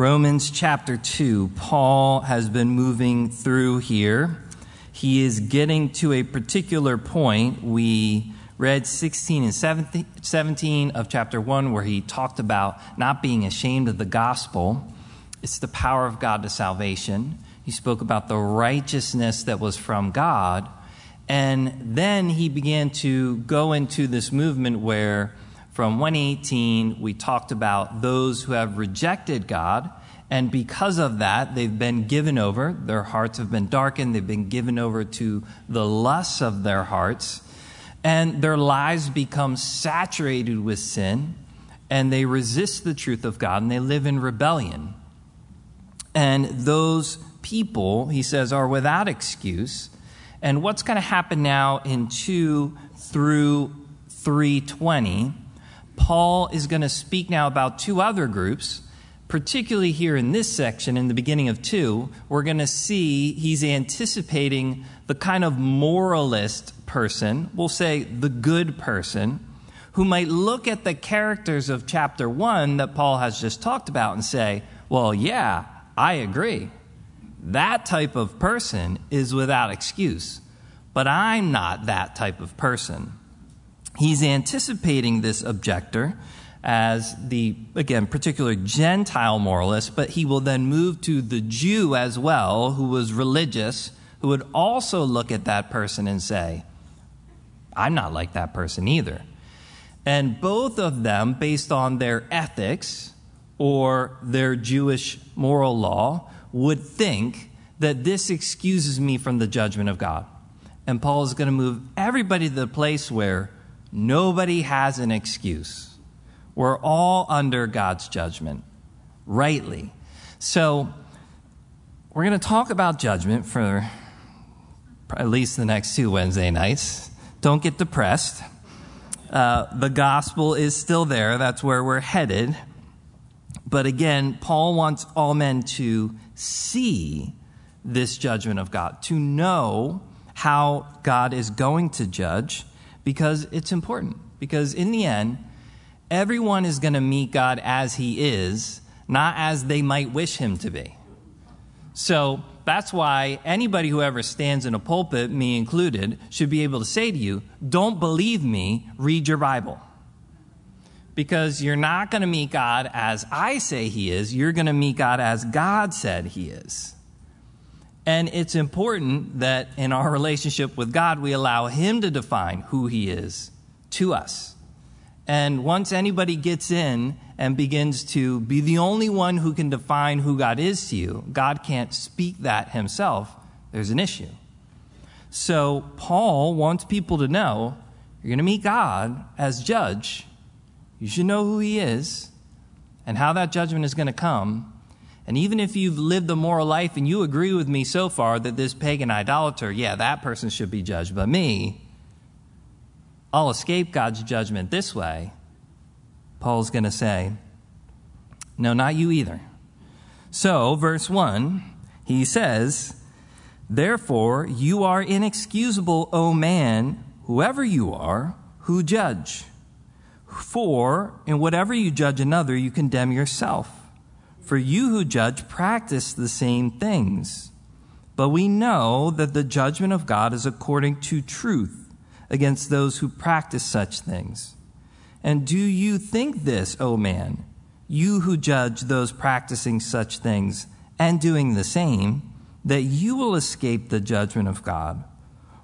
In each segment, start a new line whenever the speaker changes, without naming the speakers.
Romans chapter 2, Paul has been moving through here. He is getting to a particular point. We read 16 and 17 of chapter 1, where he talked about not being ashamed of the gospel. It's the power of God to salvation. He spoke about the righteousness that was from God. And then he began to go into this movement where from 118 we talked about those who have rejected God. And because of that, they've been given over. Their hearts have been darkened. They've been given over to the lusts of their hearts. And their lives become saturated with sin. And they resist the truth of God and they live in rebellion. And those people, he says, are without excuse. And what's going to happen now in 2 through 320, Paul is going to speak now about two other groups. Particularly here in this section, in the beginning of 2, we're going to see he's anticipating the kind of moralist person, we'll say the good person, who might look at the characters of chapter 1 that Paul has just talked about and say, well, yeah, I agree. That type of person is without excuse. But I'm not that type of person. He's anticipating this objector as the, again, particular Gentile moralist, but he will then move to the Jew as well, who was religious, who would also look at that person and say, I'm not like that person either. And both of them, based on their ethics or their Jewish moral law, would think that this excuses me from the judgment of God. And Paul is going to move everybody to the place where nobody has an excuse. We're all under God's judgment, rightly. So, we're going to talk about judgment for at least the next two Wednesday nights. Don't get depressed. Uh, the gospel is still there, that's where we're headed. But again, Paul wants all men to see this judgment of God, to know how God is going to judge, because it's important. Because in the end, everyone is going to meet God as he is, not as they might wish him to be. So that's why anybody who ever stands in a pulpit, me included, should be able to say to you, Don't believe me, read your Bible because you're not going to meet God as I say He is, you're going to meet God as God said He is. And it's important that in our relationship with God, we allow Him to define who He is to us. And once anybody gets in and begins to be the only one who can define who God is to you, God can't speak that Himself, there's an issue. So Paul wants people to know you're going to meet God as judge you should know who He is and how that judgment is going to come. And even if you've lived a moral life and you agree with me so far that this pagan idolater, yeah, that person should be judged, but me, I'll escape God's judgment this way. Paul's going to say, no, not you either. So, verse 1, he says, Therefore, you are inexcusable, O man, whoever you are, who judge. For in whatever you judge another, you condemn yourself. For you who judge practice the same things. But we know that the judgment of God is according to truth against those who practice such things. And do you think this, O man, you who judge those practicing such things and doing the same, that you will escape the judgment of God?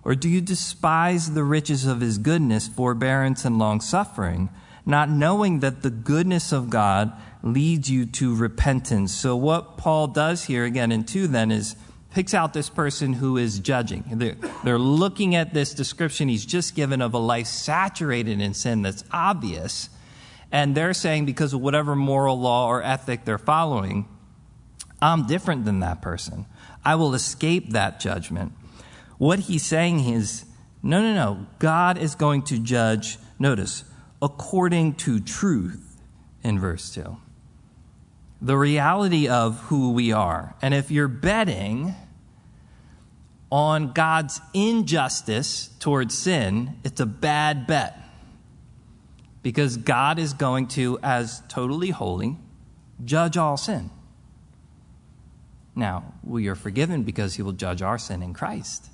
Or do you despise the riches of his goodness, forbearance, and long suffering, not knowing that the goodness of God leads you to repentance? So, what Paul does here, again, in 2 then, is picks out this person who is judging. They're, they're looking at this description he's just given of a life saturated in sin that's obvious. And they're saying, because of whatever moral law or ethic they're following, I'm different than that person. I will escape that judgment. What he's saying is no, no, no. God is going to judge, notice, according to truth in verse 2. The reality of who we are. And if you're betting on God's injustice towards sin, it's a bad bet. Because God is going to, as totally holy, judge all sin. Now, we are forgiven because he will judge our sin in Christ.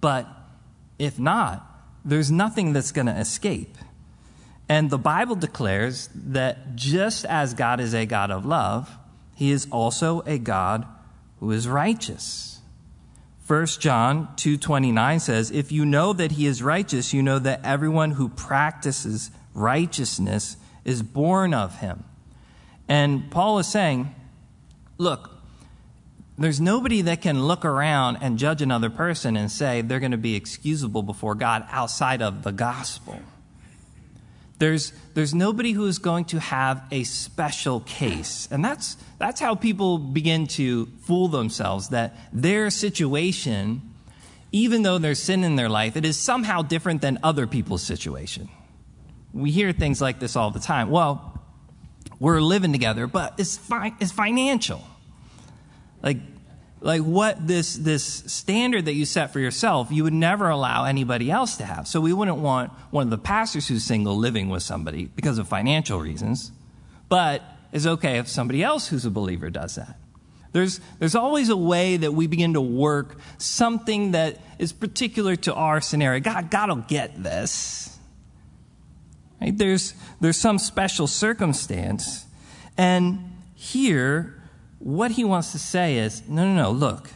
But if not, there's nothing that's going to escape. And the Bible declares that just as God is a God of love, he is also a God who is righteous. 1 John 2:29 says, "If you know that he is righteous, you know that everyone who practices righteousness is born of him." And Paul is saying, look, there's nobody that can look around and judge another person and say they're going to be excusable before God outside of the gospel. There's, there's nobody who is going to have a special case. And that's, that's how people begin to fool themselves that their situation, even though there's sin in their life, it is somehow different than other people's situation. We hear things like this all the time. Well, we're living together, but it's, fi- it's financial. Like, like what this, this standard that you set for yourself, you would never allow anybody else to have. So we wouldn't want one of the pastors who's single living with somebody because of financial reasons. But it's okay if somebody else who's a believer does that. There's, there's always a way that we begin to work something that is particular to our scenario. God, God will get this. Right? There's, there's some special circumstance. And here, what he wants to say is no, no, no, look.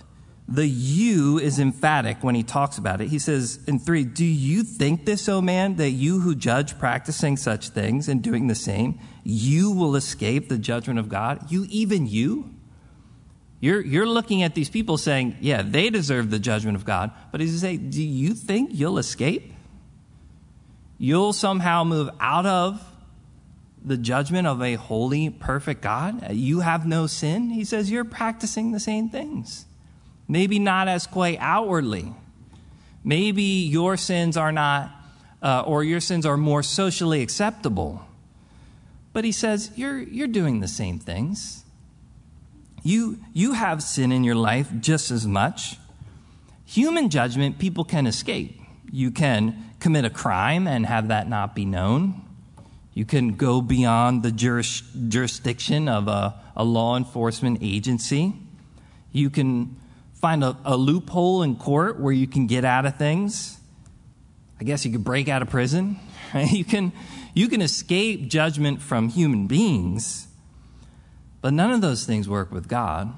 The you is emphatic when he talks about it. He says in three, Do you think this, O man, that you who judge practicing such things and doing the same, you will escape the judgment of God? You, even you? You're, you're looking at these people saying, Yeah, they deserve the judgment of God. But he's saying, Do you think you'll escape? You'll somehow move out of the judgment of a holy, perfect God? You have no sin? He says you're practicing the same things. Maybe not as quite outwardly. Maybe your sins are not, uh, or your sins are more socially acceptable. But he says you're, you're doing the same things. You, you have sin in your life just as much. Human judgment, people can escape. You can commit a crime and have that not be known. You can go beyond the juris, jurisdiction of a, a, law enforcement agency. You can find a, a loophole in court where you can get out of things. I guess you could break out of prison. Right? You, can, you can escape judgment from human beings, but none of those things work with God.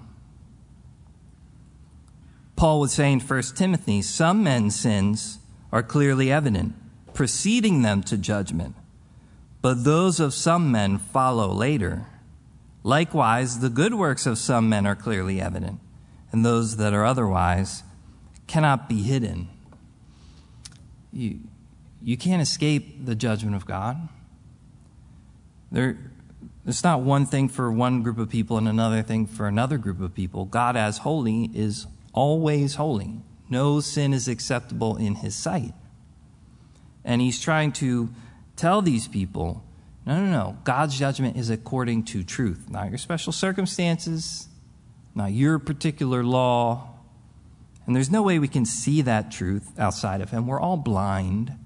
Paul would say in 1 Timothy some men's sins are clearly evident, preceding them to judgment but those of some men follow later. Likewise, the good works of some men are clearly evident, and those that are otherwise cannot be hidden. You, you can't escape the judgment of God. There, it's not one thing for one group of people and another thing for another group of people. God, as holy, is always holy. No sin is acceptable in his sight. And he's trying to Tell these people, no, no, no. God's judgment is according to truth, not your special circumstances, not your particular law. And there's no way we can see that truth outside of Him. We're all blind.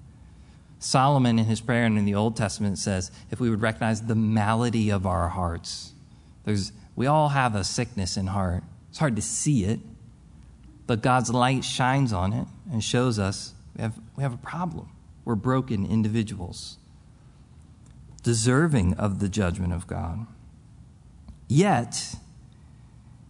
Solomon, in his prayer and in the Old Testament, says if we would recognize the malady of our hearts, there's, we all have a sickness in heart. It's hard to see it, but God's light shines on it and shows us we have, we have a problem. We're broken individuals, deserving of the judgment of God. Yet,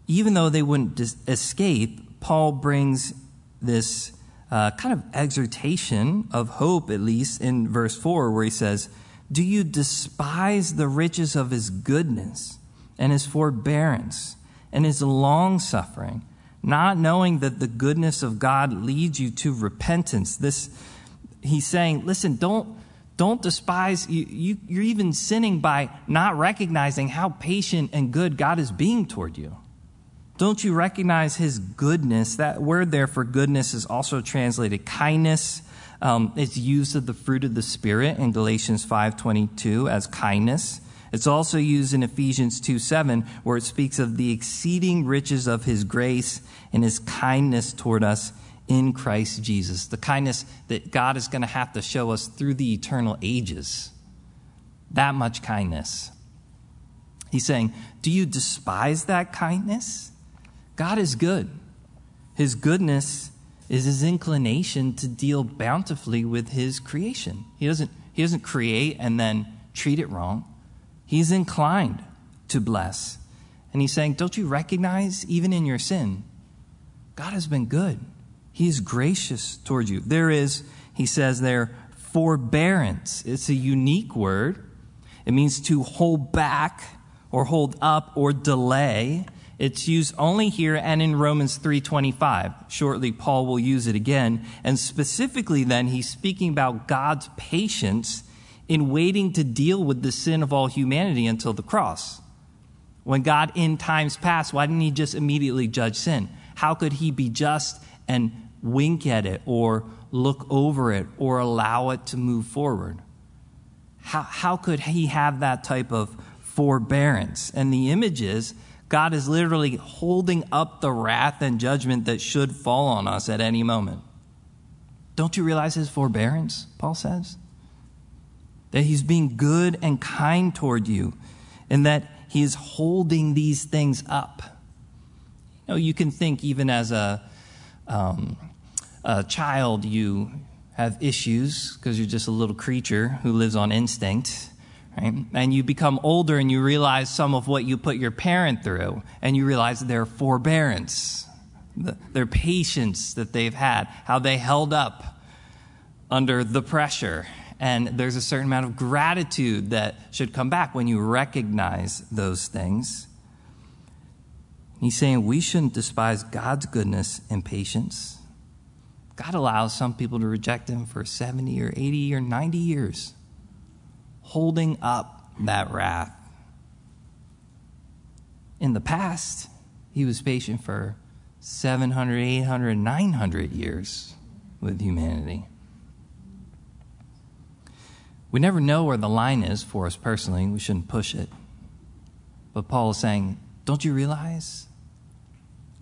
even though they wouldn't dis- escape, Paul brings this uh, kind of exhortation of hope, at least in verse 4, where he says, Do you despise the riches of his goodness and his forbearance and his long suffering, not knowing that the goodness of God leads you to repentance? This he's saying, listen, don't, don't despise, you, you, you're even sinning by not recognizing how patient and good God is being toward you. Don't you recognize his goodness? That word there for goodness is also translated kindness. Um, it's used of the fruit of the Spirit in Galatians 5.22 as kindness. It's also used in Ephesians 2 7, where it speaks of the exceeding riches of his grace and his kindness toward us in Christ Jesus, the kindness that God is going to have to show us through the eternal ages. That much kindness. He's saying, Do you despise that kindness? God is good. His goodness is his inclination to deal bountifully with his creation. He doesn't, he doesn't create and then treat it wrong. He's inclined to bless. And he's saying, Don't you recognize, even in your sin, God has been good. He is gracious toward you. There is, he says there, forbearance. It's a unique word. It means to hold back or hold up or delay. It's used only here and in Romans 3:25. Shortly Paul will use it again, and specifically then he's speaking about God's patience in waiting to deal with the sin of all humanity until the cross. When God in times past, why didn't he just immediately judge sin? How could he be just and wink at it or look over it or allow it to move forward? How, how could he have that type of forbearance? And the image is God is literally holding up the wrath and judgment that should fall on us at any moment. Don't you realize his forbearance, Paul says? That he's being good and kind toward you, and that he is holding these things up. You know, you can think even as a, um, a child, you have issues because you're just a little creature who lives on instinct Right? And you become older and you realize some of what you put your parent through, and you realize their forbearance, their patience that they've had, how they held up under the pressure. And there's a certain amount of gratitude that should come back when you recognize those things. He's saying we shouldn't despise God's goodness and patience. God allows some people to reject Him for 70 or 80 or 90 years holding up that wrath. In the past, he was patient for 700, 800, 900 years with humanity. We never know where the line is for us personally. We shouldn't push it. But Paul is saying, Don't you realize?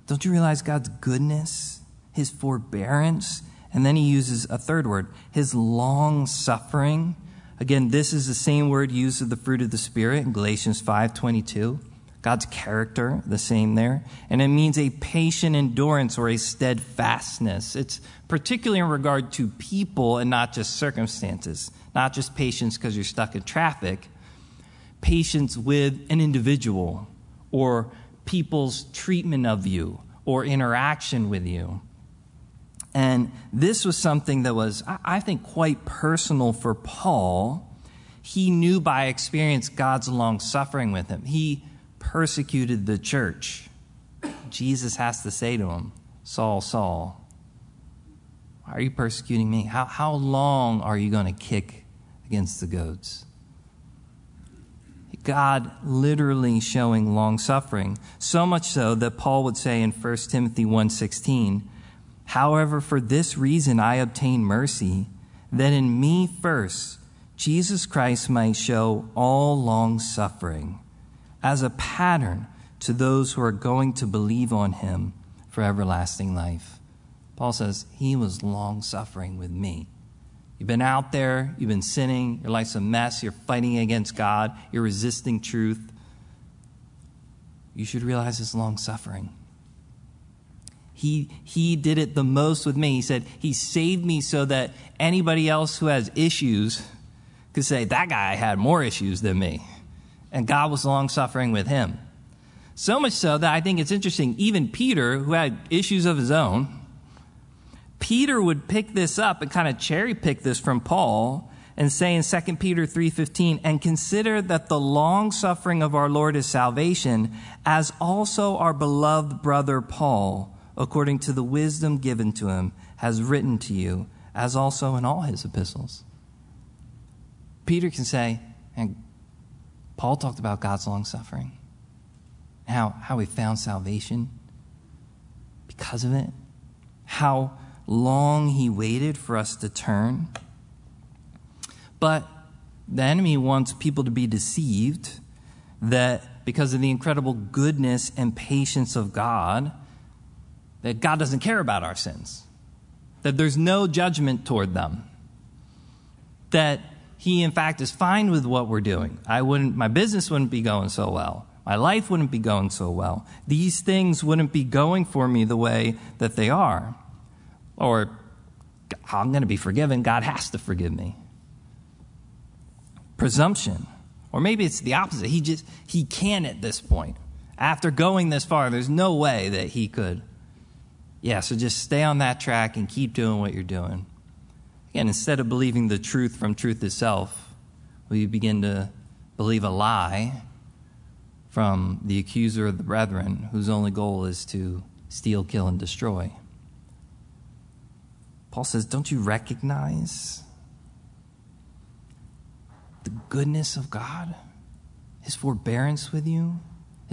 Don't you realize God's goodness, his forbearance? And then he uses a third word, his long suffering Again, this is the same word used of the fruit of the Spirit in Galatians 5.22. God's character, the same there. And it means a patient endurance or a steadfastness. It's particularly in regard to people and not just circumstances. Not just patience because you're stuck in traffic. Patience with an individual or people's treatment of you or interaction with you. And this was something that was, I think, quite personal for Paul. He knew by experience God's long suffering with him. He persecuted the church. Jesus has to say to him, Saul, Saul, why are you persecuting me? How, how long are you going to kick against the goads? God literally showing long suffering, so much so that Paul would say in 1 Timothy 1:16, However, for this reason I obtain mercy, that in me first Jesus Christ might show all long suffering as a pattern to those who are going to believe on him for everlasting life. Paul says, He was long suffering with me. You've been out there, you've been sinning, your life's a mess, you're fighting against God, you're resisting truth. You should realize His long suffering. He, he did it the most with me. He said, He saved me so that anybody else who has issues could say, That guy had more issues than me. And God was long suffering with him. So much so that I think it's interesting, even Peter, who had issues of his own, Peter would pick this up and kind of cherry pick this from Paul and say in 2 Peter 3:15 and consider that the long suffering of our Lord is salvation as also our beloved brother Paul according to the wisdom given to him, has written to you, as also in all his epistles. Peter can say, and Paul talked about God's long suffering, how, how he found salvation because of it, how long he waited for us to turn. But the enemy wants people to be deceived that because of the incredible goodness and patience of God, that God doesn't care about our sins, that there's no judgment toward them, that he, in fact, is fine with what we're doing. I wouldn't, my business wouldn't be going so well. My life wouldn't be going so well. These things wouldn't be going for me the way that they are. Or, I'm going to be forgiven. God has to forgive me. Presumption. Or maybe it's the opposite. He just, he can at this point. After going this far, there's no way that he could. Yeah, so just stay on that track and keep doing what you're doing. Again, instead of believing the truth from truth itself, we begin to believe a lie from the accuser of the brethren, whose only goal is to steal, kill, and destroy. Paul says, Don't you recognize the goodness of God, His forbearance with you,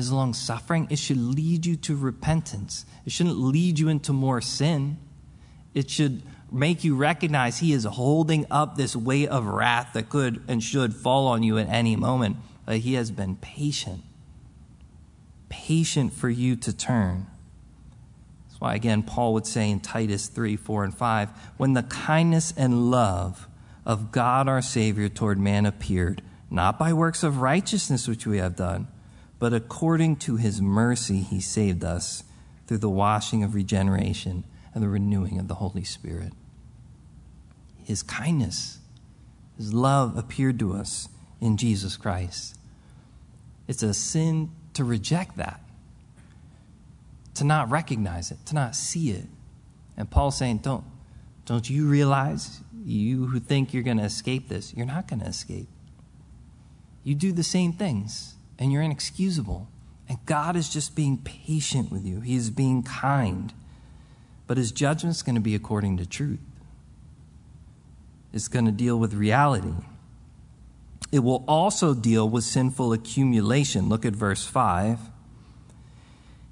His long suffering? It should lead you to repentance. It shouldn't lead you into more sin. It should make you recognize He is holding up this weight of wrath that could and should fall on you at any moment. But He has been patient patient for you to turn. That's why, again, Paul would say in Titus 3 4 and 5 when the kindness and love of God our Savior toward man appeared, not by works of righteousness which we have done, but according to his mercy he saved us through the washing of regeneration and the renewing of the Holy Spirit. His kindness, his love appeared to us in Jesus Christ. It's a sin to reject that, to not recognize it, to not see it. And Paul's saying, don't, don't you realize, you who think you're going to escape this, you're not going to escape. You do the same things, and you're inexcusable. And God is just being patient with you, He is being kind. But His judgment's going to be according to truth, it's going to deal with reality. It will also deal with sinful accumulation. Look at verse 5.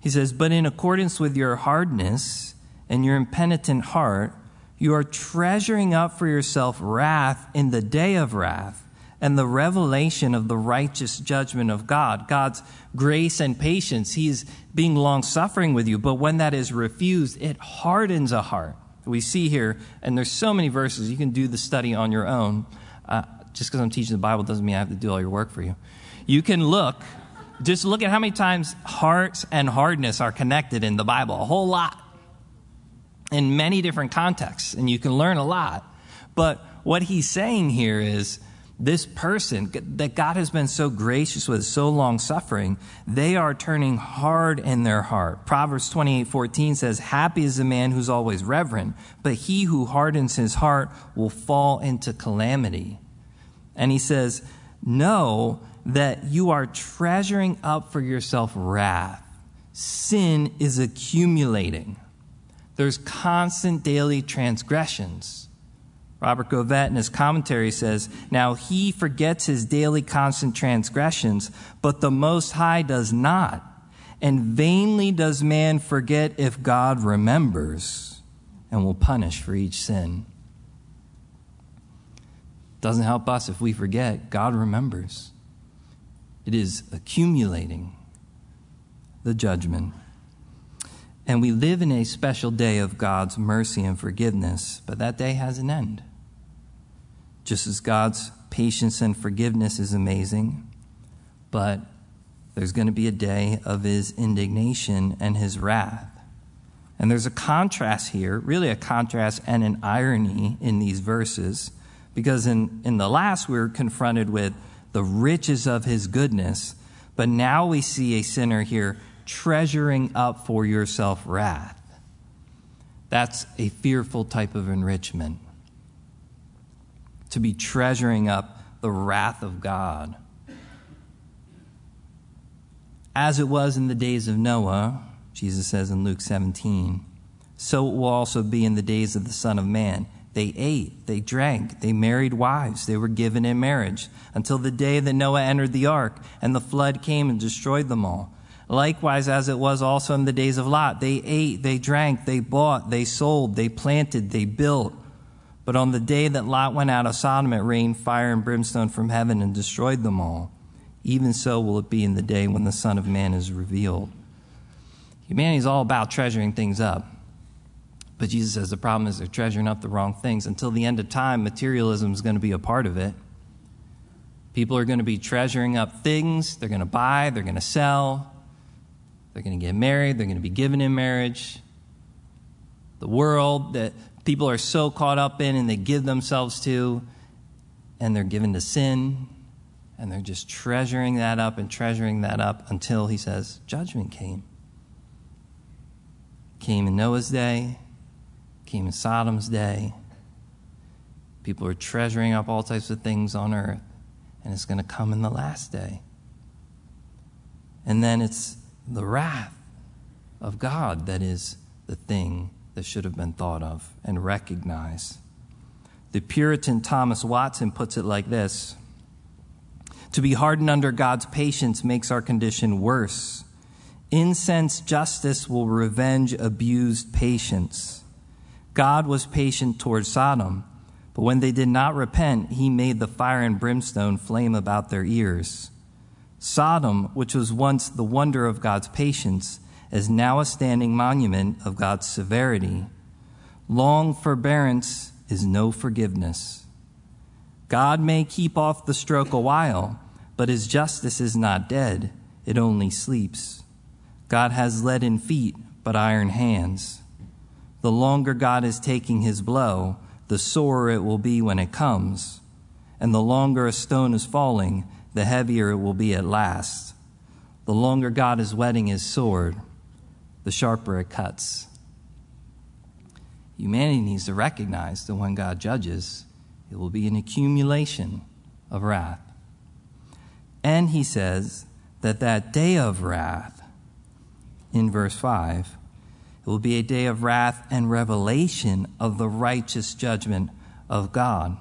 He says, But in accordance with your hardness and your impenitent heart, you are treasuring up for yourself wrath in the day of wrath and the revelation of the righteous judgment of God. God's grace and patience. He is being long suffering with you, but when that is refused, it hardens a heart. We see here, and there's so many verses, you can do the study on your own. Uh, just because I'm teaching the Bible doesn't mean I have to do all your work for you. You can look, just look at how many times hearts and hardness are connected in the Bible. A whole lot. In many different contexts, and you can learn a lot. But what he's saying here is this person that God has been so gracious with, so long suffering, they are turning hard in their heart. Proverbs 28 14 says, Happy is the man who's always reverent, but he who hardens his heart will fall into calamity. And he says, Know that you are treasuring up for yourself wrath. Sin is accumulating. There's constant daily transgressions. Robert Govett in his commentary says, Now he forgets his daily constant transgressions, but the Most High does not. And vainly does man forget if God remembers and will punish for each sin. Doesn't help us if we forget. God remembers. It is accumulating the judgment. And we live in a special day of God's mercy and forgiveness, but that day has an end. Just as God's patience and forgiveness is amazing, but there's going to be a day of his indignation and his wrath. And there's a contrast here, really a contrast and an irony in these verses. Because in, in the last, we were confronted with the riches of his goodness, but now we see a sinner here treasuring up for yourself wrath. That's a fearful type of enrichment. To be treasuring up the wrath of God. As it was in the days of Noah, Jesus says in Luke 17, so it will also be in the days of the Son of Man. They ate, they drank, they married wives, they were given in marriage until the day that Noah entered the ark and the flood came and destroyed them all. Likewise, as it was also in the days of Lot, they ate, they drank, they bought, they sold, they planted, they built. But on the day that Lot went out of Sodom, it rained fire and brimstone from heaven and destroyed them all. Even so will it be in the day when the Son of Man is revealed. Humanity is all about treasuring things up. But Jesus says the problem is they're treasuring up the wrong things. Until the end of time, materialism is going to be a part of it. People are going to be treasuring up things they're going to buy, they're going to sell, they're going to get married, they're going to be given in marriage. The world that people are so caught up in and they give themselves to, and they're given to sin, and they're just treasuring that up and treasuring that up until he says, judgment came. Came in Noah's day, came in Sodom's day. People are treasuring up all types of things on earth, and it's going to come in the last day. And then it's the wrath of God that is the thing that should have been thought of and recognized. The Puritan Thomas Watson puts it like this To be hardened under God's patience makes our condition worse. Incensed justice will revenge abused patience. God was patient toward Sodom, but when they did not repent, he made the fire and brimstone flame about their ears. Sodom, which was once the wonder of God's patience, is now a standing monument of God's severity. Long forbearance is no forgiveness. God may keep off the stroke a while, but his justice is not dead, it only sleeps. God has leaden feet, but iron hands. The longer God is taking his blow, the sorer it will be when it comes. And the longer a stone is falling, the heavier it will be at last. The longer God is whetting his sword, the sharper it cuts. Humanity needs to recognize that when God judges, it will be an accumulation of wrath. And he says that that day of wrath, in verse 5, it will be a day of wrath and revelation of the righteous judgment of God.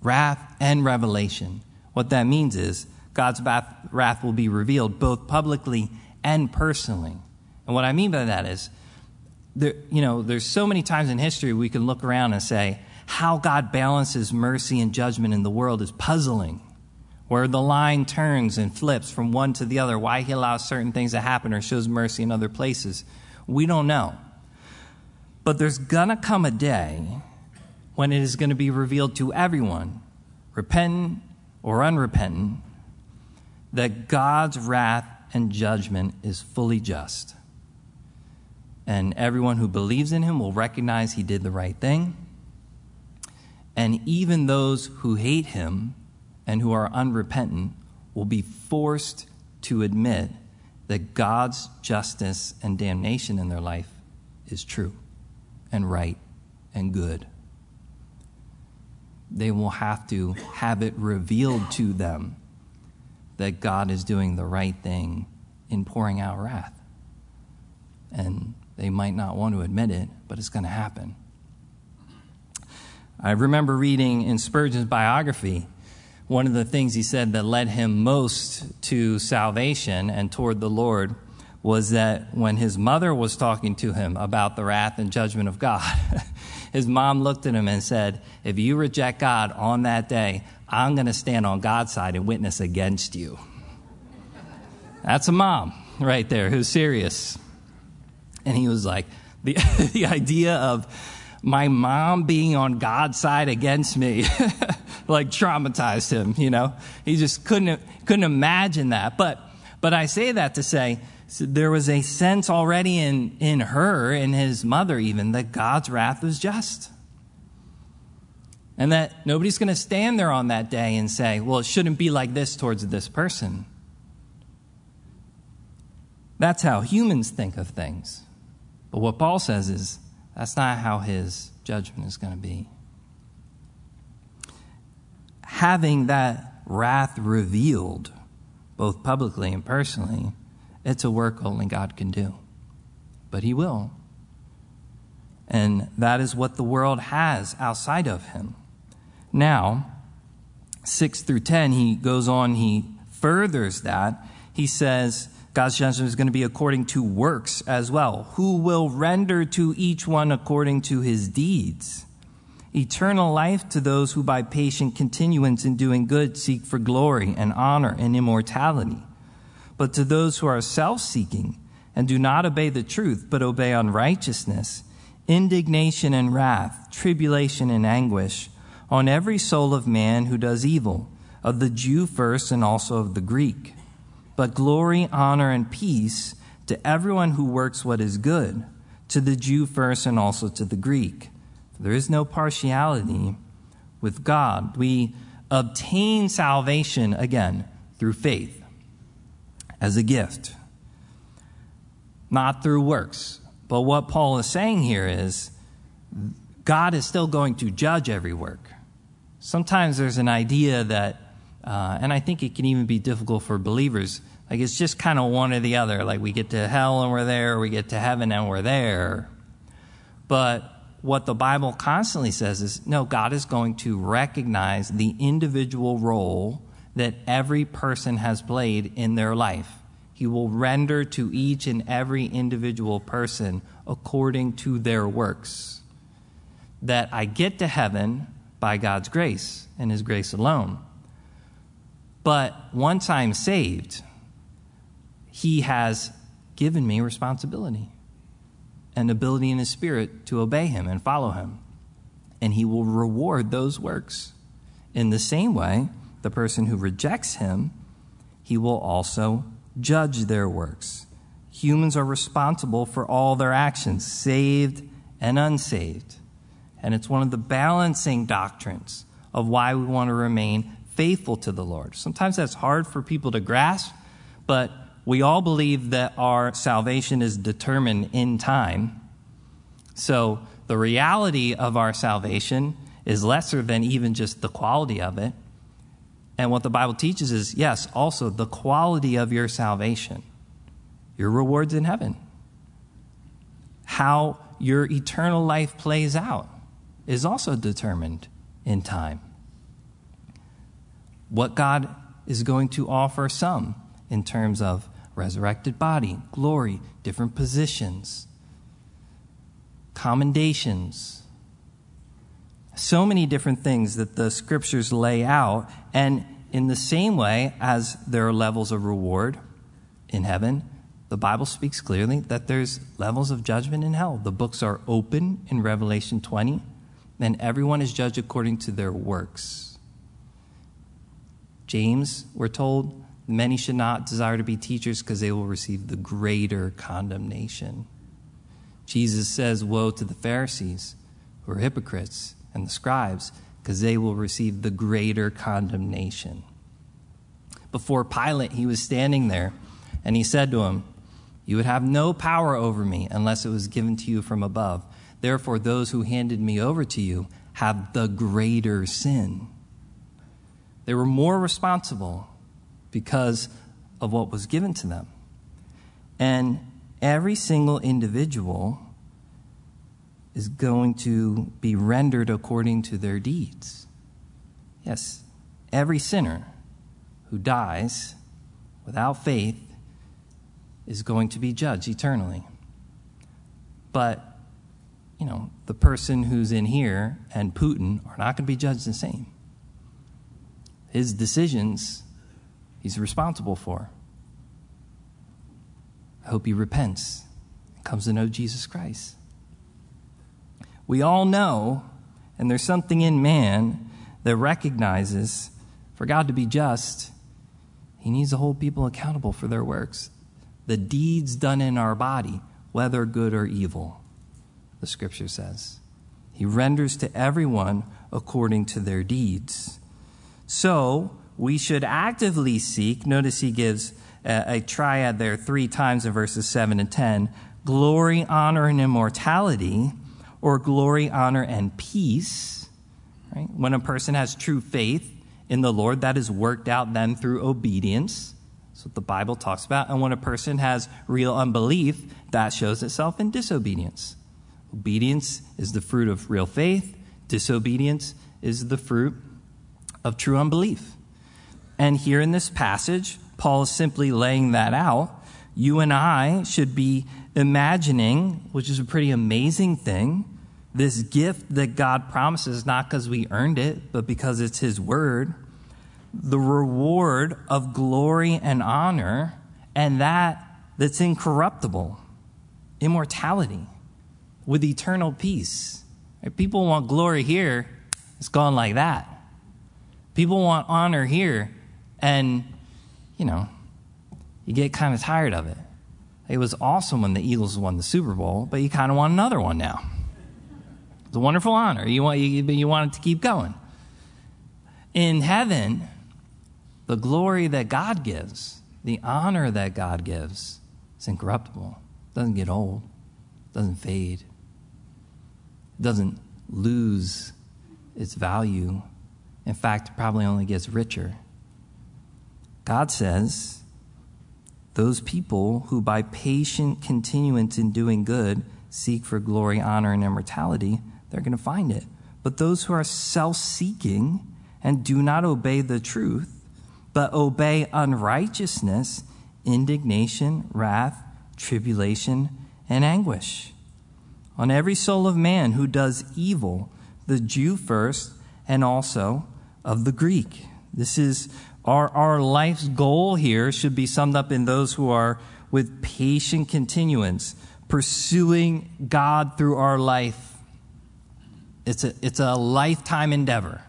Wrath and revelation. What that means is God's wrath will be revealed both publicly and personally. And what I mean by that is, there, you know, there's so many times in history we can look around and say, how God balances mercy and judgment in the world is puzzling. Where the line turns and flips from one to the other, why he allows certain things to happen or shows mercy in other places, we don't know. But there's gonna come a day when it is going to be revealed to everyone, repentant or unrepentant, that God's wrath and judgment is fully just and everyone who believes in him will recognize he did the right thing. And even those who hate him and who are unrepentant will be forced to admit that God's justice and damnation in their life is true and right and good. They will have to have it revealed to them that God is doing the right thing in pouring out wrath. And they might not want to admit it, but it's going to happen. I remember reading in Spurgeon's biography, one of the things he said that led him most to salvation and toward the Lord was that when his mother was talking to him about the wrath and judgment of God, his mom looked at him and said, If you reject God on that day, I'm going to stand on God's side and witness against you. That's a mom right there who's serious. And he was like, the, the idea of my mom being on God's side against me, like traumatized him, you know? He just couldn't, couldn't imagine that. But, but I say that to say, so there was a sense already in, in her, in his mother even, that God's wrath was just. And that nobody's going to stand there on that day and say, well, it shouldn't be like this towards this person. That's how humans think of things. But what Paul says is that's not how his judgment is going to be. Having that wrath revealed, both publicly and personally, it's a work only God can do. But he will. And that is what the world has outside of him. Now, 6 through 10, he goes on, he furthers that. He says, God's judgment is going to be according to works as well, who will render to each one according to his deeds. Eternal life to those who by patient continuance in doing good seek for glory and honor and immortality. But to those who are self seeking and do not obey the truth, but obey unrighteousness, indignation and wrath, tribulation and anguish on every soul of man who does evil of the Jew first and also of the Greek. But glory, honor, and peace to everyone who works what is good, to the Jew first and also to the Greek. There is no partiality with God. We obtain salvation again through faith as a gift, not through works. But what Paul is saying here is God is still going to judge every work. Sometimes there's an idea that, uh, and I think it can even be difficult for believers, like it's just kind of one or the other. Like we get to hell and we're there, we get to heaven and we're there. But what the Bible constantly says is no, God is going to recognize the individual role that every person has played in their life. He will render to each and every individual person according to their works. That I get to heaven by God's grace and His grace alone. But once I'm saved, He has given me responsibility and ability in His Spirit to obey Him and follow Him. And He will reward those works. In the same way, the person who rejects Him, He will also judge their works. Humans are responsible for all their actions, saved and unsaved. And it's one of the balancing doctrines of why we want to remain faithful to the Lord. Sometimes that's hard for people to grasp, but we all believe that our salvation is determined in time. So the reality of our salvation is lesser than even just the quality of it. And what the Bible teaches is yes, also the quality of your salvation, your rewards in heaven, how your eternal life plays out is also determined in time. What God is going to offer some in terms of resurrected body, glory, different positions, commendations, so many different things that the scriptures lay out. And in the same way as there are levels of reward in heaven, the Bible speaks clearly that there's levels of judgment in hell. The books are open in Revelation 20, and everyone is judged according to their works. James, we're told, many should not desire to be teachers because they will receive the greater condemnation. Jesus says, Woe to the Pharisees who are hypocrites and the scribes, because they will receive the greater condemnation. Before Pilate, he was standing there, and he said to him, You would have no power over me unless it was given to you from above. Therefore, those who handed me over to you have the greater sin. They were more responsible because of what was given to them. And every single individual is going to be rendered according to their deeds. Yes, every sinner who dies without faith is going to be judged eternally. But, you know, the person who's in here and Putin are not going to be judged the same. His decisions, he's responsible for. I hope he repents and comes to know Jesus Christ. We all know, and there's something in man that recognizes for God to be just, he needs to hold people accountable for their works. The deeds done in our body, whether good or evil, the scripture says. He renders to everyone according to their deeds. So, we should actively seek, notice he gives a, a triad there three times in verses 7 and 10 glory, honor, and immortality or glory, honor, and peace. Right? When a person has true faith in the Lord, that is worked out then through obedience. That's what the Bible talks about. And when a person has real unbelief, that shows itself in disobedience. Obedience is the fruit of real faith, disobedience is the fruit of true unbelief. And here in this passage, Paul is simply laying that out. You and I should be imagining, which is a pretty amazing thing, this gift that God promises, not because we earned it, but because it's His word, the reward of glory and honor, and that that's incorruptible, immortality, with eternal peace. If people want glory here, it's gone like that. People want honor here, and, you know, you get kind of tired of it. It was awesome when the Eagles won the Super Bowl, but you kind of want another one now. It's a wonderful honor. You want, you, you want it to keep going. In heaven, the glory that God gives, the honor that God gives, is incorruptible. It doesn't get old, it doesn't fade, it doesn't lose its value. In fact, it probably only gets richer. God says, those people who by patient continuance in doing good seek for glory, honor, and immortality, they're going to find it. But those who are self seeking and do not obey the truth, but obey unrighteousness, indignation, wrath, tribulation, and anguish. On every soul of man who does evil, the Jew first, and also of the Greek. This is our, our life's goal here, should be summed up in those who are with patient continuance, pursuing God through our life. It's a, it's a lifetime endeavor.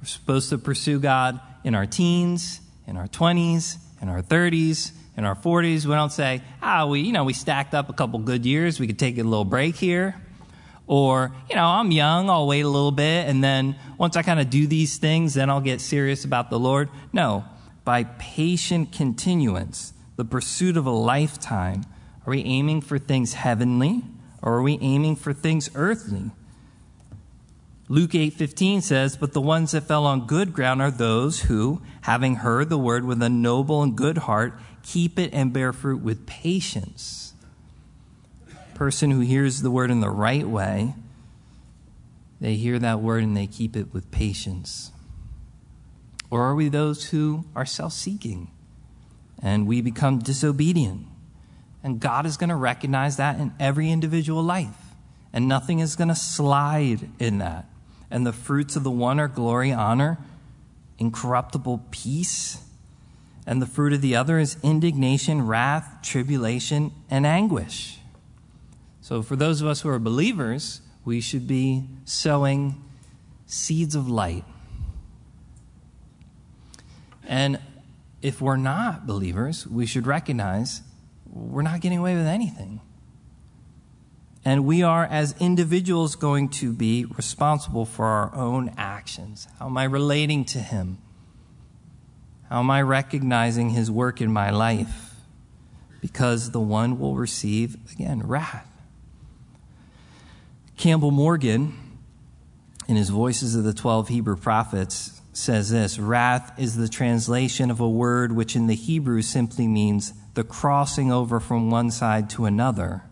We're supposed to pursue God in our teens, in our 20s, in our 30s, in our 40s. We don't say, ah, we, you know, we stacked up a couple good years. We could take a little break here. Or, you know, I'm young, I'll wait a little bit, and then once I kind of do these things, then I'll get serious about the Lord. No, by patient continuance, the pursuit of a lifetime, are we aiming for things heavenly or are we aiming for things earthly? Luke 8:15 says, "But the ones that fell on good ground are those who, having heard the word with a noble and good heart, keep it and bear fruit with patience." Person who hears the word in the right way, they hear that word and they keep it with patience. Or are we those who are self-seeking and we become disobedient? And God is going to recognize that in every individual life. And nothing is going to slide in that and the fruits of the one are glory, honor, incorruptible peace. And the fruit of the other is indignation, wrath, tribulation, and anguish. So, for those of us who are believers, we should be sowing seeds of light. And if we're not believers, we should recognize we're not getting away with anything. And we are, as individuals, going to be responsible for our own actions. How am I relating to Him? How am I recognizing His work in my life? Because the one will receive, again, wrath. Campbell Morgan, in his Voices of the Twelve Hebrew Prophets, says this Wrath is the translation of a word which in the Hebrew simply means the crossing over from one side to another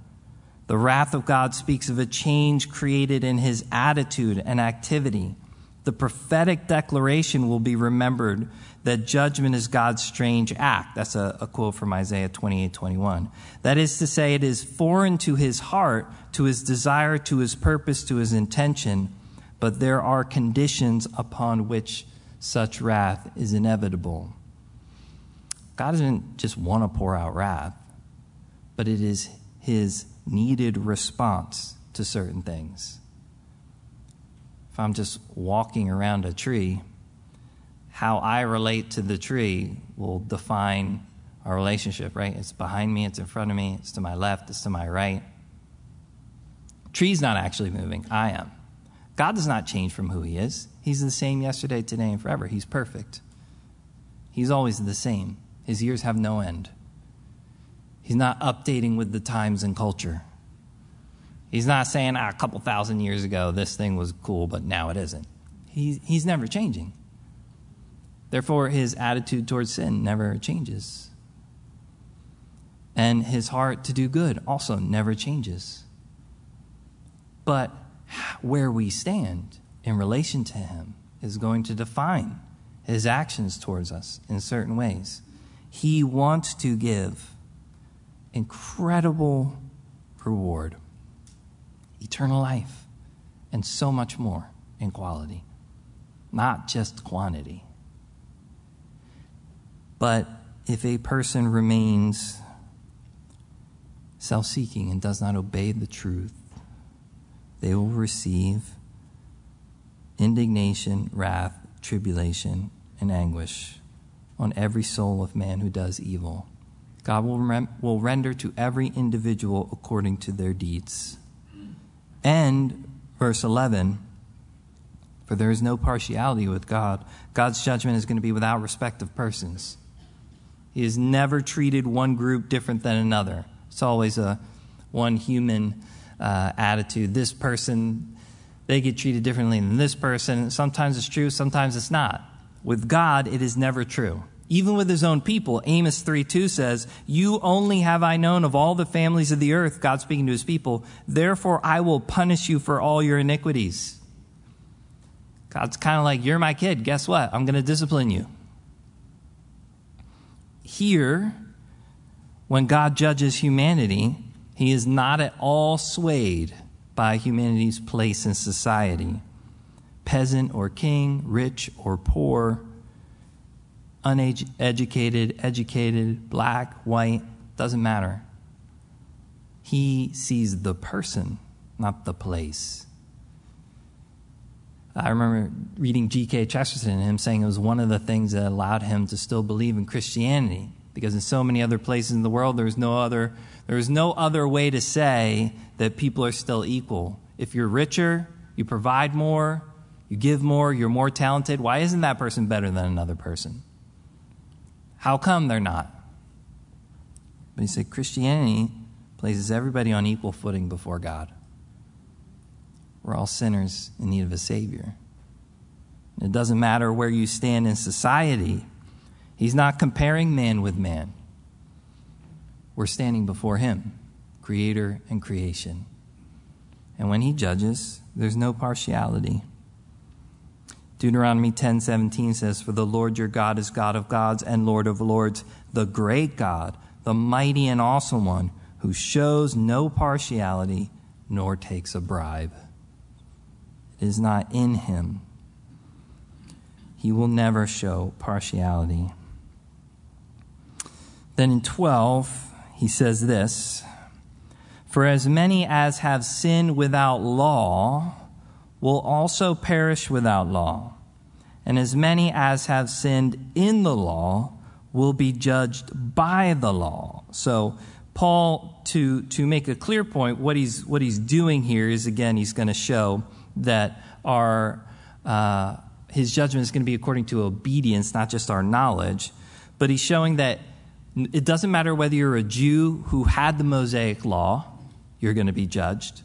the wrath of God speaks of a change created in his attitude and activity. The prophetic declaration will be remembered that judgment is God's strange act. That's a, a, quote from Isaiah 28 21. That is to say, it is foreign to his heart, to his desire, to his purpose, to his intention, but there are conditions upon which such wrath is inevitable. God doesn't just want to pour out wrath, but it is his needed response to certain things. If I'm just walking around a tree, how I relate to the tree will define our relationship, right? It's behind me, it's in front of me, it's to my left, it's to my right. Tree's not actually moving, I am. God does not change from who he is. He's the same yesterday, today, and forever. He's perfect. He's always the same. His years have no end. He's not updating with the times and culture. He's not saying ah, a couple thousand years ago this thing was cool, but now it isn't. He, he's never changing. Therefore, his attitude towards sin never changes. And his heart to do good also never changes. But where we stand in relation to him is going to define his actions towards us in certain ways. He wants to give incredible reward, eternal life, and so much more in quality, not just quantity. But if a person remains self seeking and does not obey the truth, they will receive indignation, wrath, tribulation and anguish on every soul of man who does evil. God will, rem- will render to every individual according to their deeds. And, verse 11, for there is no partiality with God. God's judgment is going to be without respect of persons. He has never treated one group different than another. It's always a one human uh, attitude. This person, they get treated differently than this person. Sometimes it's true, sometimes it's not. With God, it is never true. Even with his own people, Amos 3 2 says, You only have I known of all the families of the earth, God speaking to his people, therefore I will punish you for all your iniquities. God's kind of like, You're my kid. Guess what? I'm going to discipline you. Here, when God judges humanity, he is not at all swayed by humanity's place in society. Peasant or king, rich or poor, uneducated, educated, black, white, doesn't matter. He sees the person, not the place. I remember reading G.K. Chesterton and him saying it was one of the things that allowed him to still believe in Christianity. Because in so many other places in the world, there's no other, there's no other way to say that people are still equal. If you're richer, you provide more, you give more, you're more talented, why isn't that person better than another person? How come they're not? But he said Christianity places everybody on equal footing before God. We're all sinners in need of a Savior. It doesn't matter where you stand in society, He's not comparing man with man. We're standing before Him, Creator and creation. And when He judges, there's no partiality. Deuteronomy 10:17 says, "For the Lord your God is God of gods and Lord of lords, the great God, the mighty and awesome one, who shows no partiality nor takes a bribe." It is not in him. He will never show partiality. Then in 12, he says this For as many as have sinned without law will also perish without law and as many as have sinned in the law will be judged by the law. So, Paul, to, to make a clear point, what he's, what he's doing here is again, he's going to show that our, uh, his judgment is going to be according to obedience, not just our knowledge. But he's showing that it doesn't matter whether you're a Jew who had the Mosaic law, you're going to be judged,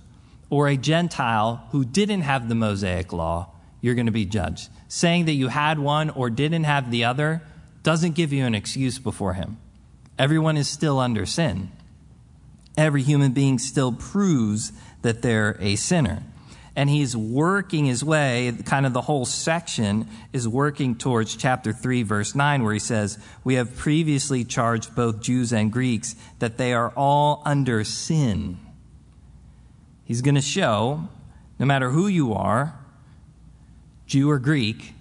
or a Gentile who didn't have the Mosaic law, you're going to be judged. Saying that you had one or didn't have the other doesn't give you an excuse before Him. Everyone is still under sin. Every human being still proves that they're a sinner. And he's working his way, kind of the whole section is working towards chapter 3, verse 9, where he says, We have previously charged both Jews and Greeks that they are all under sin. He's going to show, no matter who you are, Jew or Greek,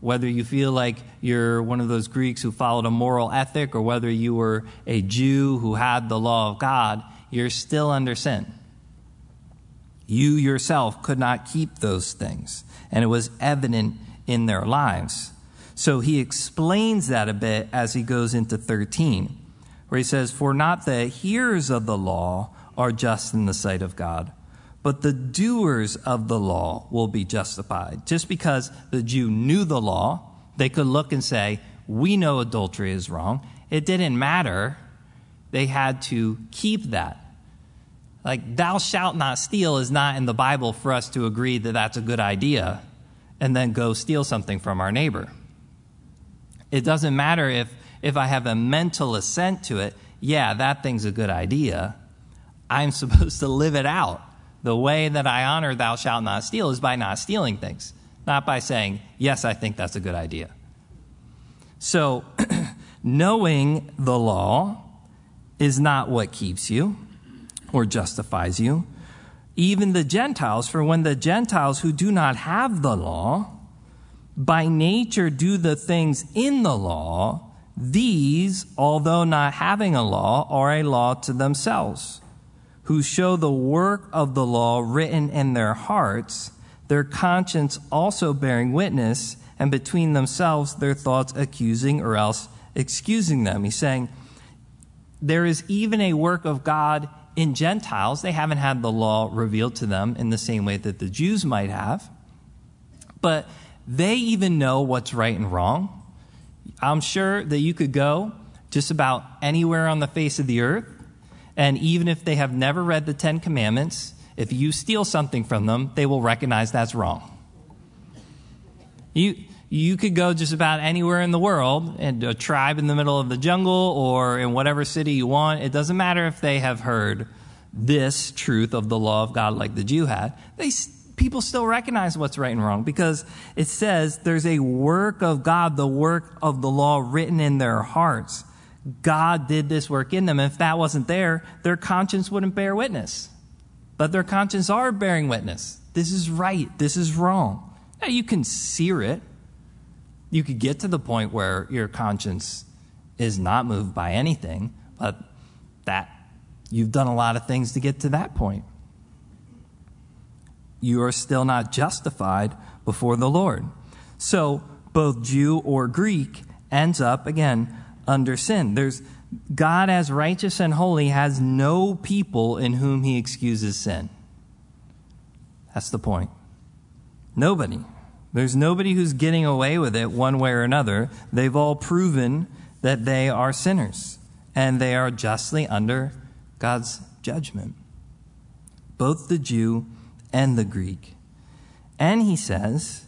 whether you feel like you're one of those Greeks who followed a moral ethic or whether you were a Jew who had the law of God, you're still under sin. You yourself could not keep those things, and it was evident in their lives. So he explains that a bit as he goes into 13, where he says, For not the hearers of the law are just in the sight of God, but the doers of the law will be justified. Just because the Jew knew the law, they could look and say, We know adultery is wrong. It didn't matter. They had to keep that. Like, thou shalt not steal is not in the Bible for us to agree that that's a good idea and then go steal something from our neighbor. It doesn't matter if, if I have a mental assent to it, yeah, that thing's a good idea. I'm supposed to live it out the way that I honor thou shalt not steal is by not stealing things, not by saying, yes, I think that's a good idea. So, knowing the law is not what keeps you or justifies you. Even the Gentiles, for when the Gentiles who do not have the law, by nature do the things in the law, these, although not having a law, are a law to themselves who show the work of the law written in their hearts, their conscience also bearing witness, and between themselves their thoughts accusing or else excusing them. He's saying, there is even a work of God in Gentiles. They haven't had the law revealed to them in the same way that the Jews might have, but they even know what's right and wrong. I'm sure that you could go just about anywhere on the face of the earth, and even if they have never read the Ten Commandments, if you steal something from them, they will recognize that's wrong. You, you could go just about anywhere in the world and a tribe in the middle of the jungle or in whatever city you want. It doesn't matter if they have heard this truth of the law of God like the Jew had. They, people still recognize what's right and wrong because it says there's a work of God, the work of the law written in their hearts. God did this work in them. If that wasn't there, their conscience wouldn't bear witness. But their conscience are bearing witness. This is right. This is wrong. Now, you can sear it you could get to the point where your conscience is not moved by anything, but that you've done a lot of things to get to that point. You are still not justified before the Lord. So, both Jew or Greek ends up, again, under sin. There's God, as righteous and holy, has no people in whom he excuses sin. That's the point. Nobody. There's nobody who's getting away with it one way or another. They've all proven that they are sinners and they are justly under God's judgment. Both the Jew and the Greek. And he says,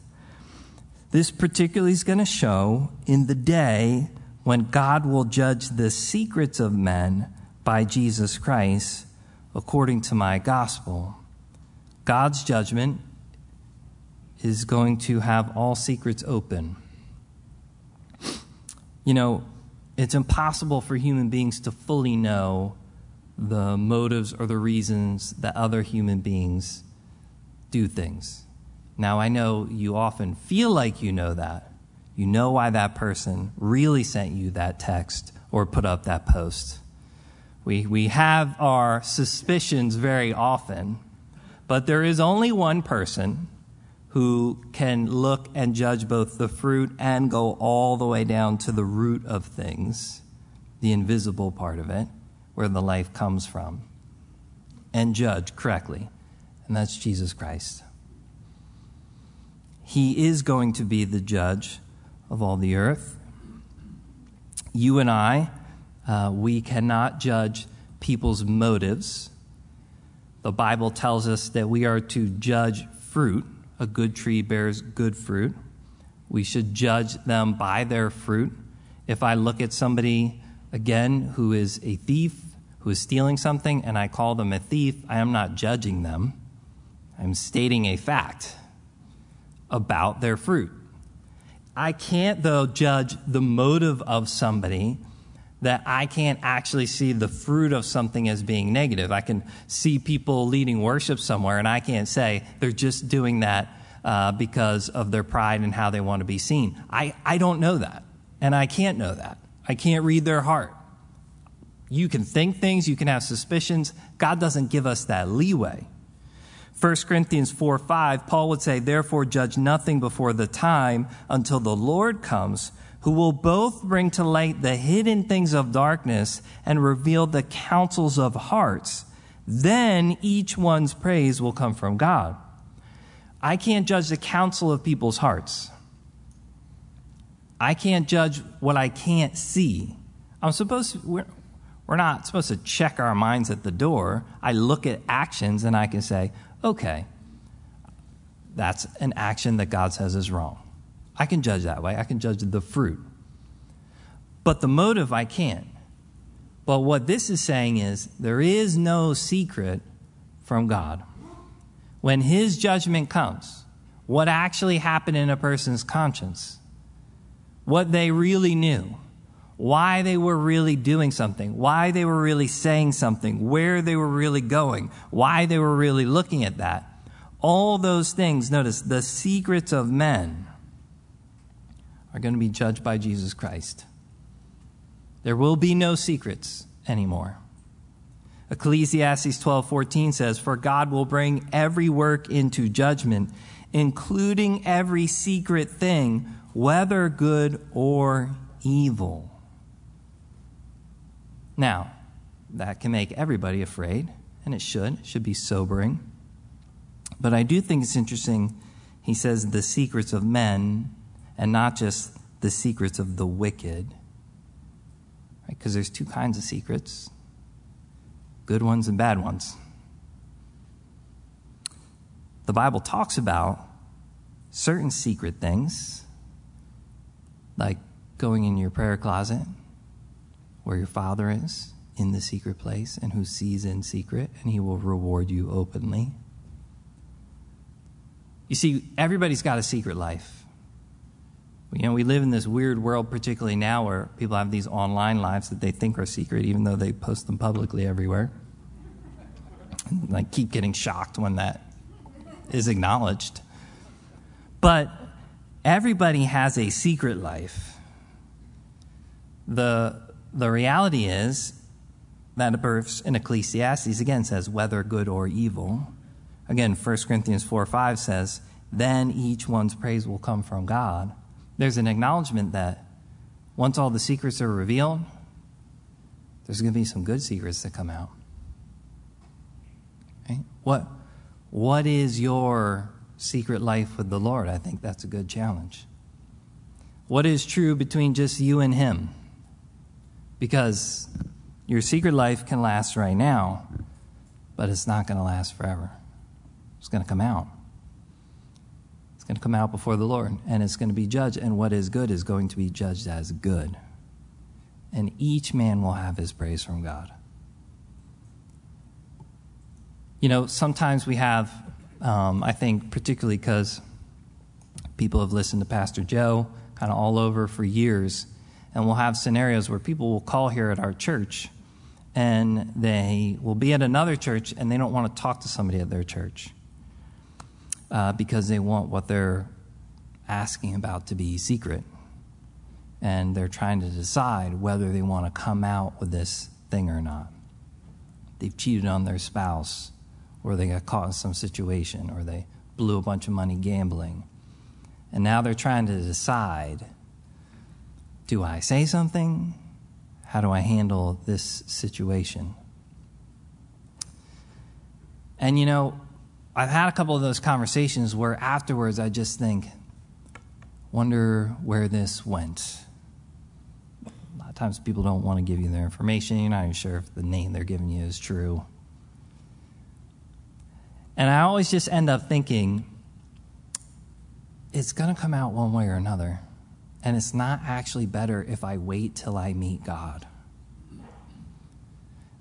this particularly is going to show in the day when God will judge the secrets of men by Jesus Christ according to my gospel. God's judgment is going to have all secrets open. You know, it's impossible for human beings to fully know the motives or the reasons that other human beings do things. Now, I know you often feel like you know that. You know why that person really sent you that text or put up that post. We, we have our suspicions very often, but there is only one person who can look and judge both the fruit and go all the way down to the root of things, the invisible part of it, where the life comes from, and judge correctly. And that's Jesus Christ. He is going to be the judge of all the earth. You and I, uh, we cannot judge people's motives. The Bible tells us that we are to judge fruit a good tree bears good fruit. We should judge them by their fruit. If I look at somebody, again, who is a thief, who is stealing something, and I call them a thief, I am not judging them. I'm stating a fact about their fruit. I can't, though, judge the motive of somebody that I can't actually see the fruit of something as being negative. I can see people leading worship somewhere, and I can't say they're just doing that uh, because of their pride and how they want to be seen. I, I don't know that, and I can't know that. I can't read their heart. You can think things, you can have suspicions. God doesn't give us that leeway. 1 Corinthians 4 5, Paul would say, Therefore, judge nothing before the time until the Lord comes who will both bring to light the hidden things of darkness and reveal the counsels of hearts. Then each one's praise will come from God. I can't judge the counsel of people's hearts. I can't judge what I can't see. I'm supposed to, we're, we're not supposed to check our minds at the door. I look at actions and I can say, okay, that's an action that God says is wrong. I can judge that way. I can judge the fruit. But the motive, I can't. But what this is saying is there is no secret from God. When His judgment comes, what actually happened in a person's conscience, what they really knew, why they were really doing something, why they were really saying something, where they were really going, why they were really looking at that. All those things, notice, the secrets of men are going to be judged by Jesus Christ. There will be no secrets anymore. Ecclesiastes 12:14 says, "For God will bring every work into judgment, including every secret thing whether good or evil. Now, that can make everybody afraid, and it should. It should be sobering. But I do think it's interesting. He says the secrets of men and not just the secrets of the wicked. Because right? there's two kinds of secrets good ones and bad ones. The Bible talks about certain secret things, like going in your prayer closet where your Father is in the secret place and who sees in secret, and he will reward you openly. You see, everybody's got a secret life. You know, we live in this weird world, particularly now, where people have these online lives that they think are secret, even though they post them publicly everywhere. And I keep getting shocked when that is acknowledged. But everybody has a secret life. The, the reality is that a verse in Ecclesiastes again says, whether good or evil. Again, 1 Corinthians 4 5 says, then each one's praise will come from God. There's an acknowledgement that once all the secrets are revealed, there's going to be some good secrets that come out. What, what is your secret life with the Lord? I think that's a good challenge. What is true between just you and Him? Because your secret life can last right now, but it's not going to last forever. It's going to come out. It's going to come out before the Lord, and it's going to be judged, and what is good is going to be judged as good. And each man will have his praise from God. You know, sometimes we have, um, I think, particularly because people have listened to Pastor Joe kind of all over for years, and we'll have scenarios where people will call here at our church and they will be at another church and they don't want to talk to somebody at their church uh, because they want what they're asking about to be secret. And they're trying to decide whether they want to come out with this thing or not. They've cheated on their spouse or they got caught in some situation, or they blew a bunch of money gambling. And now they're trying to decide do I say something? How do I handle this situation? And you know, I've had a couple of those conversations where afterwards I just think, wonder where this went. A lot of times people don't want to give you their information. You're not even sure if the name they're giving you is true. And I always just end up thinking, it's going to come out one way or another. And it's not actually better if I wait till I meet God.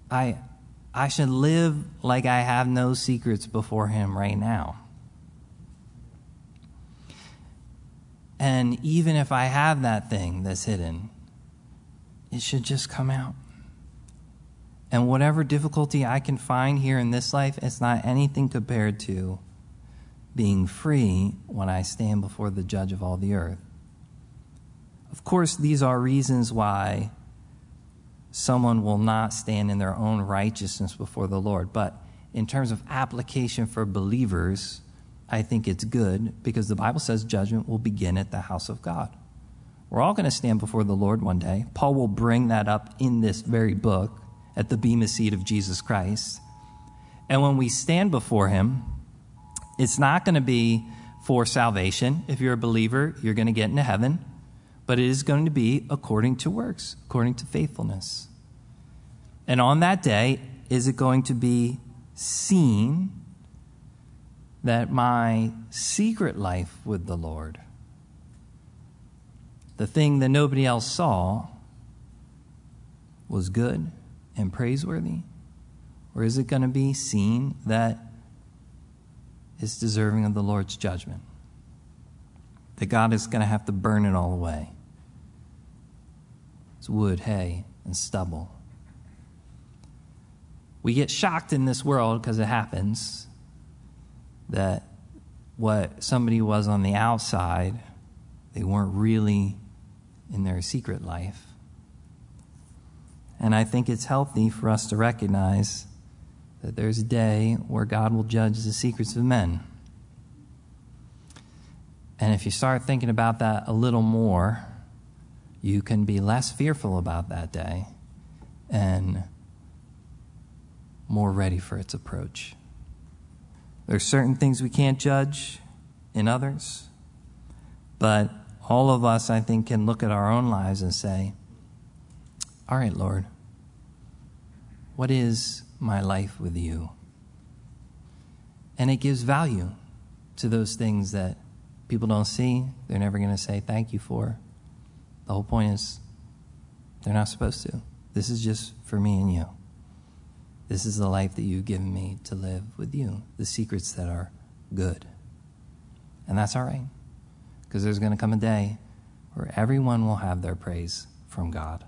I, I should live like I have no secrets before Him right now. And even if I have that thing that's hidden, it should just come out. And whatever difficulty I can find here in this life, it's not anything compared to being free when I stand before the judge of all the earth. Of course, these are reasons why someone will not stand in their own righteousness before the Lord. But in terms of application for believers, I think it's good because the Bible says judgment will begin at the house of God. We're all going to stand before the Lord one day. Paul will bring that up in this very book at the Bema seat of Jesus Christ. And when we stand before Him, it's not going to be for salvation. If you're a believer, you're going to get into heaven, but it is going to be according to works, according to faithfulness. And on that day, is it going to be seen that my secret life with the Lord, the thing that nobody else saw, was good and praiseworthy? Or is it going to be seen that it's deserving of the Lord's judgment? That God is going to have to burn it all away. It's wood, hay, and stubble. We get shocked in this world because it happens that what somebody was on the outside, they weren't really in their secret life. And I think it's healthy for us to recognize that there's a day where God will judge the secrets of men. And if you start thinking about that a little more, you can be less fearful about that day and more ready for its approach. There are certain things we can't judge in others, but all of us, I think, can look at our own lives and say, All right, Lord, what is my life with you? And it gives value to those things that people don't see, they're never going to say thank you for. The whole point is they're not supposed to. This is just for me and you. This is the life that you've given me to live with you, the secrets that are good. And that's all right, because there's going to come a day where everyone will have their praise from God,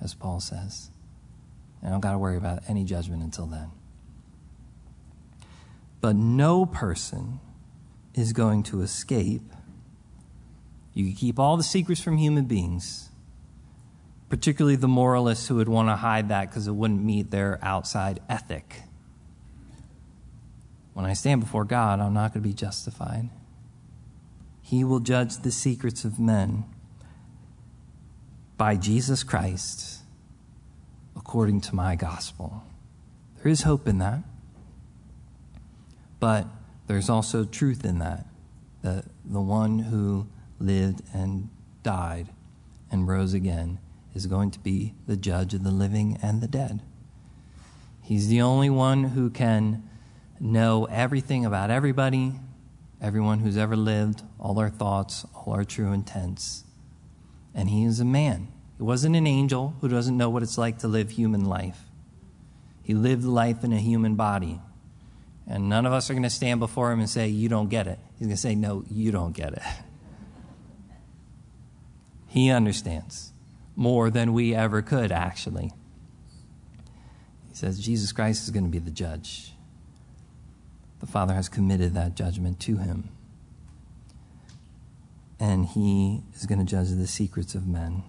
as Paul says. And I don't got to worry about any judgment until then. But no person is going to escape. You can keep all the secrets from human beings, particularly the moralists who would want to hide that because it wouldn't meet their outside ethic. When I stand before God, I'm not going to be justified. He will judge the secrets of men by Jesus Christ according to my gospel. There is hope in that. But there's also truth in that. The, the one who lived and died and rose again is going to be the judge of the living and the dead. He's the only one who can know everything about everybody, everyone who's ever lived, all our thoughts, all our true intents. And he is a man. He wasn't an angel who doesn't know what it's like to live human life. He lived life in a human body. And none of us are going to stand before him and say, You don't get it. He's going to say, No, you don't get it. He understands more than we ever could, actually. He says, Jesus Christ is going to be the judge. The Father has committed that judgment to him. And he is going to judge the secrets of men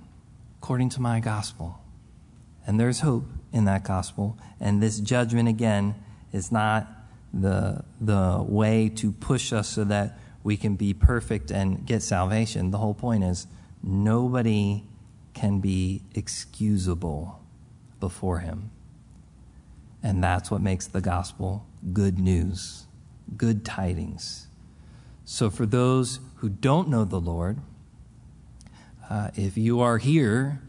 according to my gospel. And there's hope in that gospel. And this judgment, again, is not the, the way to push us so that we can be perfect and get salvation. The whole point is nobody can be excusable before Him. And that's what makes the gospel good news, good tidings. So, for those who don't know the Lord, uh, if you are here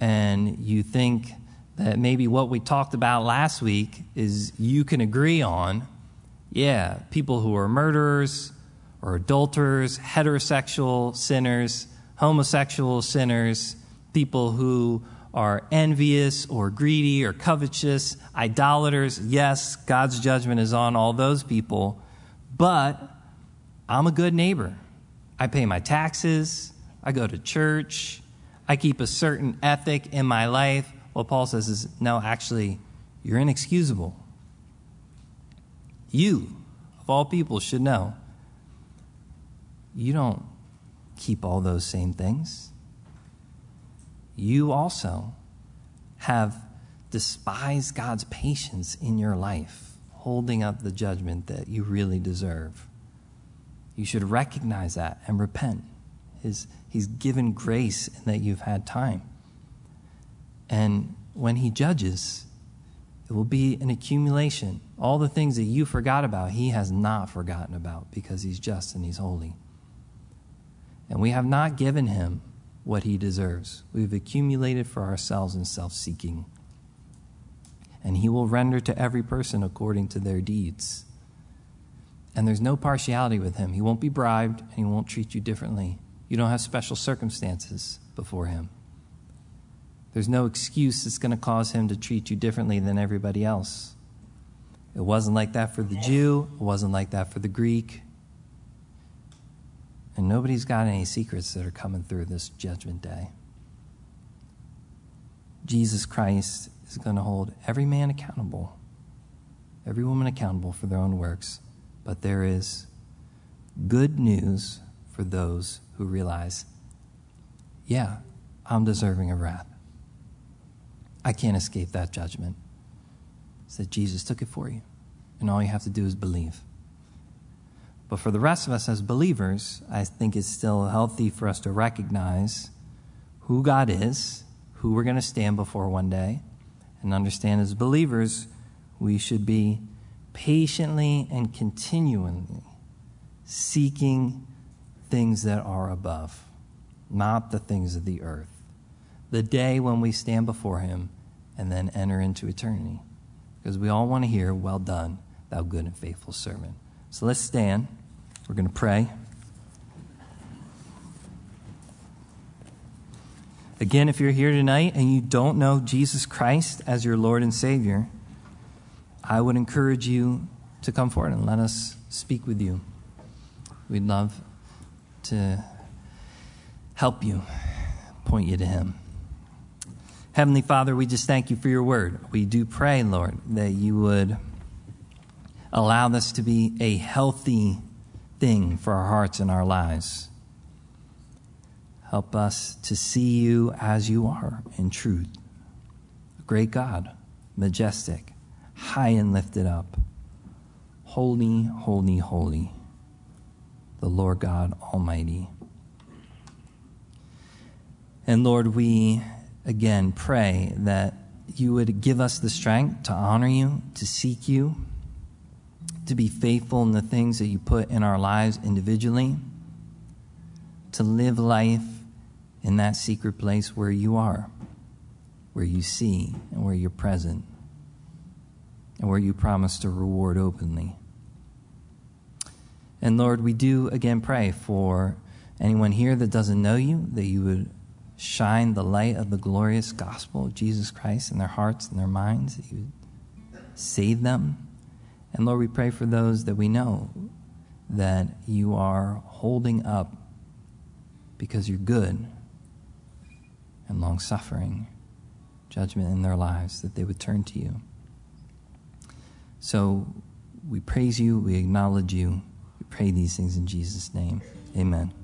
and you think that maybe what we talked about last week is you can agree on, yeah, people who are murderers or adulterers, heterosexual sinners, homosexual sinners, people who are envious or greedy or covetous, idolaters. Yes, God's judgment is on all those people, but I'm a good neighbor. I pay my taxes, I go to church, I keep a certain ethic in my life. What Paul says is no, actually, you're inexcusable you, of all people, should know you don't keep all those same things. You also have despised God's patience in your life, holding up the judgment that you really deserve. You should recognize that and repent. His, he's given grace in that you've had time. And when He judges, it will be an accumulation. All the things that you forgot about, He has not forgotten about because He's just and He's holy. And we have not given Him what He deserves. We've accumulated for ourselves in self seeking. And He will render to every person according to their deeds. And there's no partiality with Him. He won't be bribed and He won't treat you differently. You don't have special circumstances before Him. There's no excuse that's going to cause him to treat you differently than everybody else. It wasn't like that for the Jew, it wasn't like that for the Greek. And nobody's got any secrets that are coming through this judgment day. Jesus Christ is going to hold every man accountable, every woman accountable for their own works. But there is good news for those who realize, yeah, I'm deserving of wrath. I can't escape that judgment. Said Jesus took it for you. And all you have to do is believe. But for the rest of us as believers, I think it's still healthy for us to recognize who God is, who we're going to stand before one day, and understand as believers, we should be patiently and continually seeking things that are above, not the things of the earth. The day when we stand before Him and then enter into eternity. Because we all want to hear, Well done, thou good and faithful servant. So let's stand. We're going to pray. Again, if you're here tonight and you don't know Jesus Christ as your Lord and Savior, I would encourage you to come forward and let us speak with you. We'd love to help you, point you to Him. Heavenly Father, we just thank you for your word. We do pray, Lord, that you would allow this to be a healthy thing for our hearts and our lives. Help us to see you as you are in truth. Great God, majestic, high and lifted up. Holy, holy, holy, the Lord God Almighty. And Lord, we again pray that you would give us the strength to honor you, to seek you, to be faithful in the things that you put in our lives individually, to live life in that secret place where you are, where you see, and where you're present, and where you promise to reward openly. And Lord, we do again pray for anyone here that doesn't know you, that you would shine the light of the glorious gospel of Jesus Christ in their hearts and their minds, that you would save them. And Lord, we pray for those that we know that you are holding up because you're good and long suffering, judgment in their lives, that they would turn to you. So we praise you, we acknowledge you, we pray these things in Jesus' name. Amen.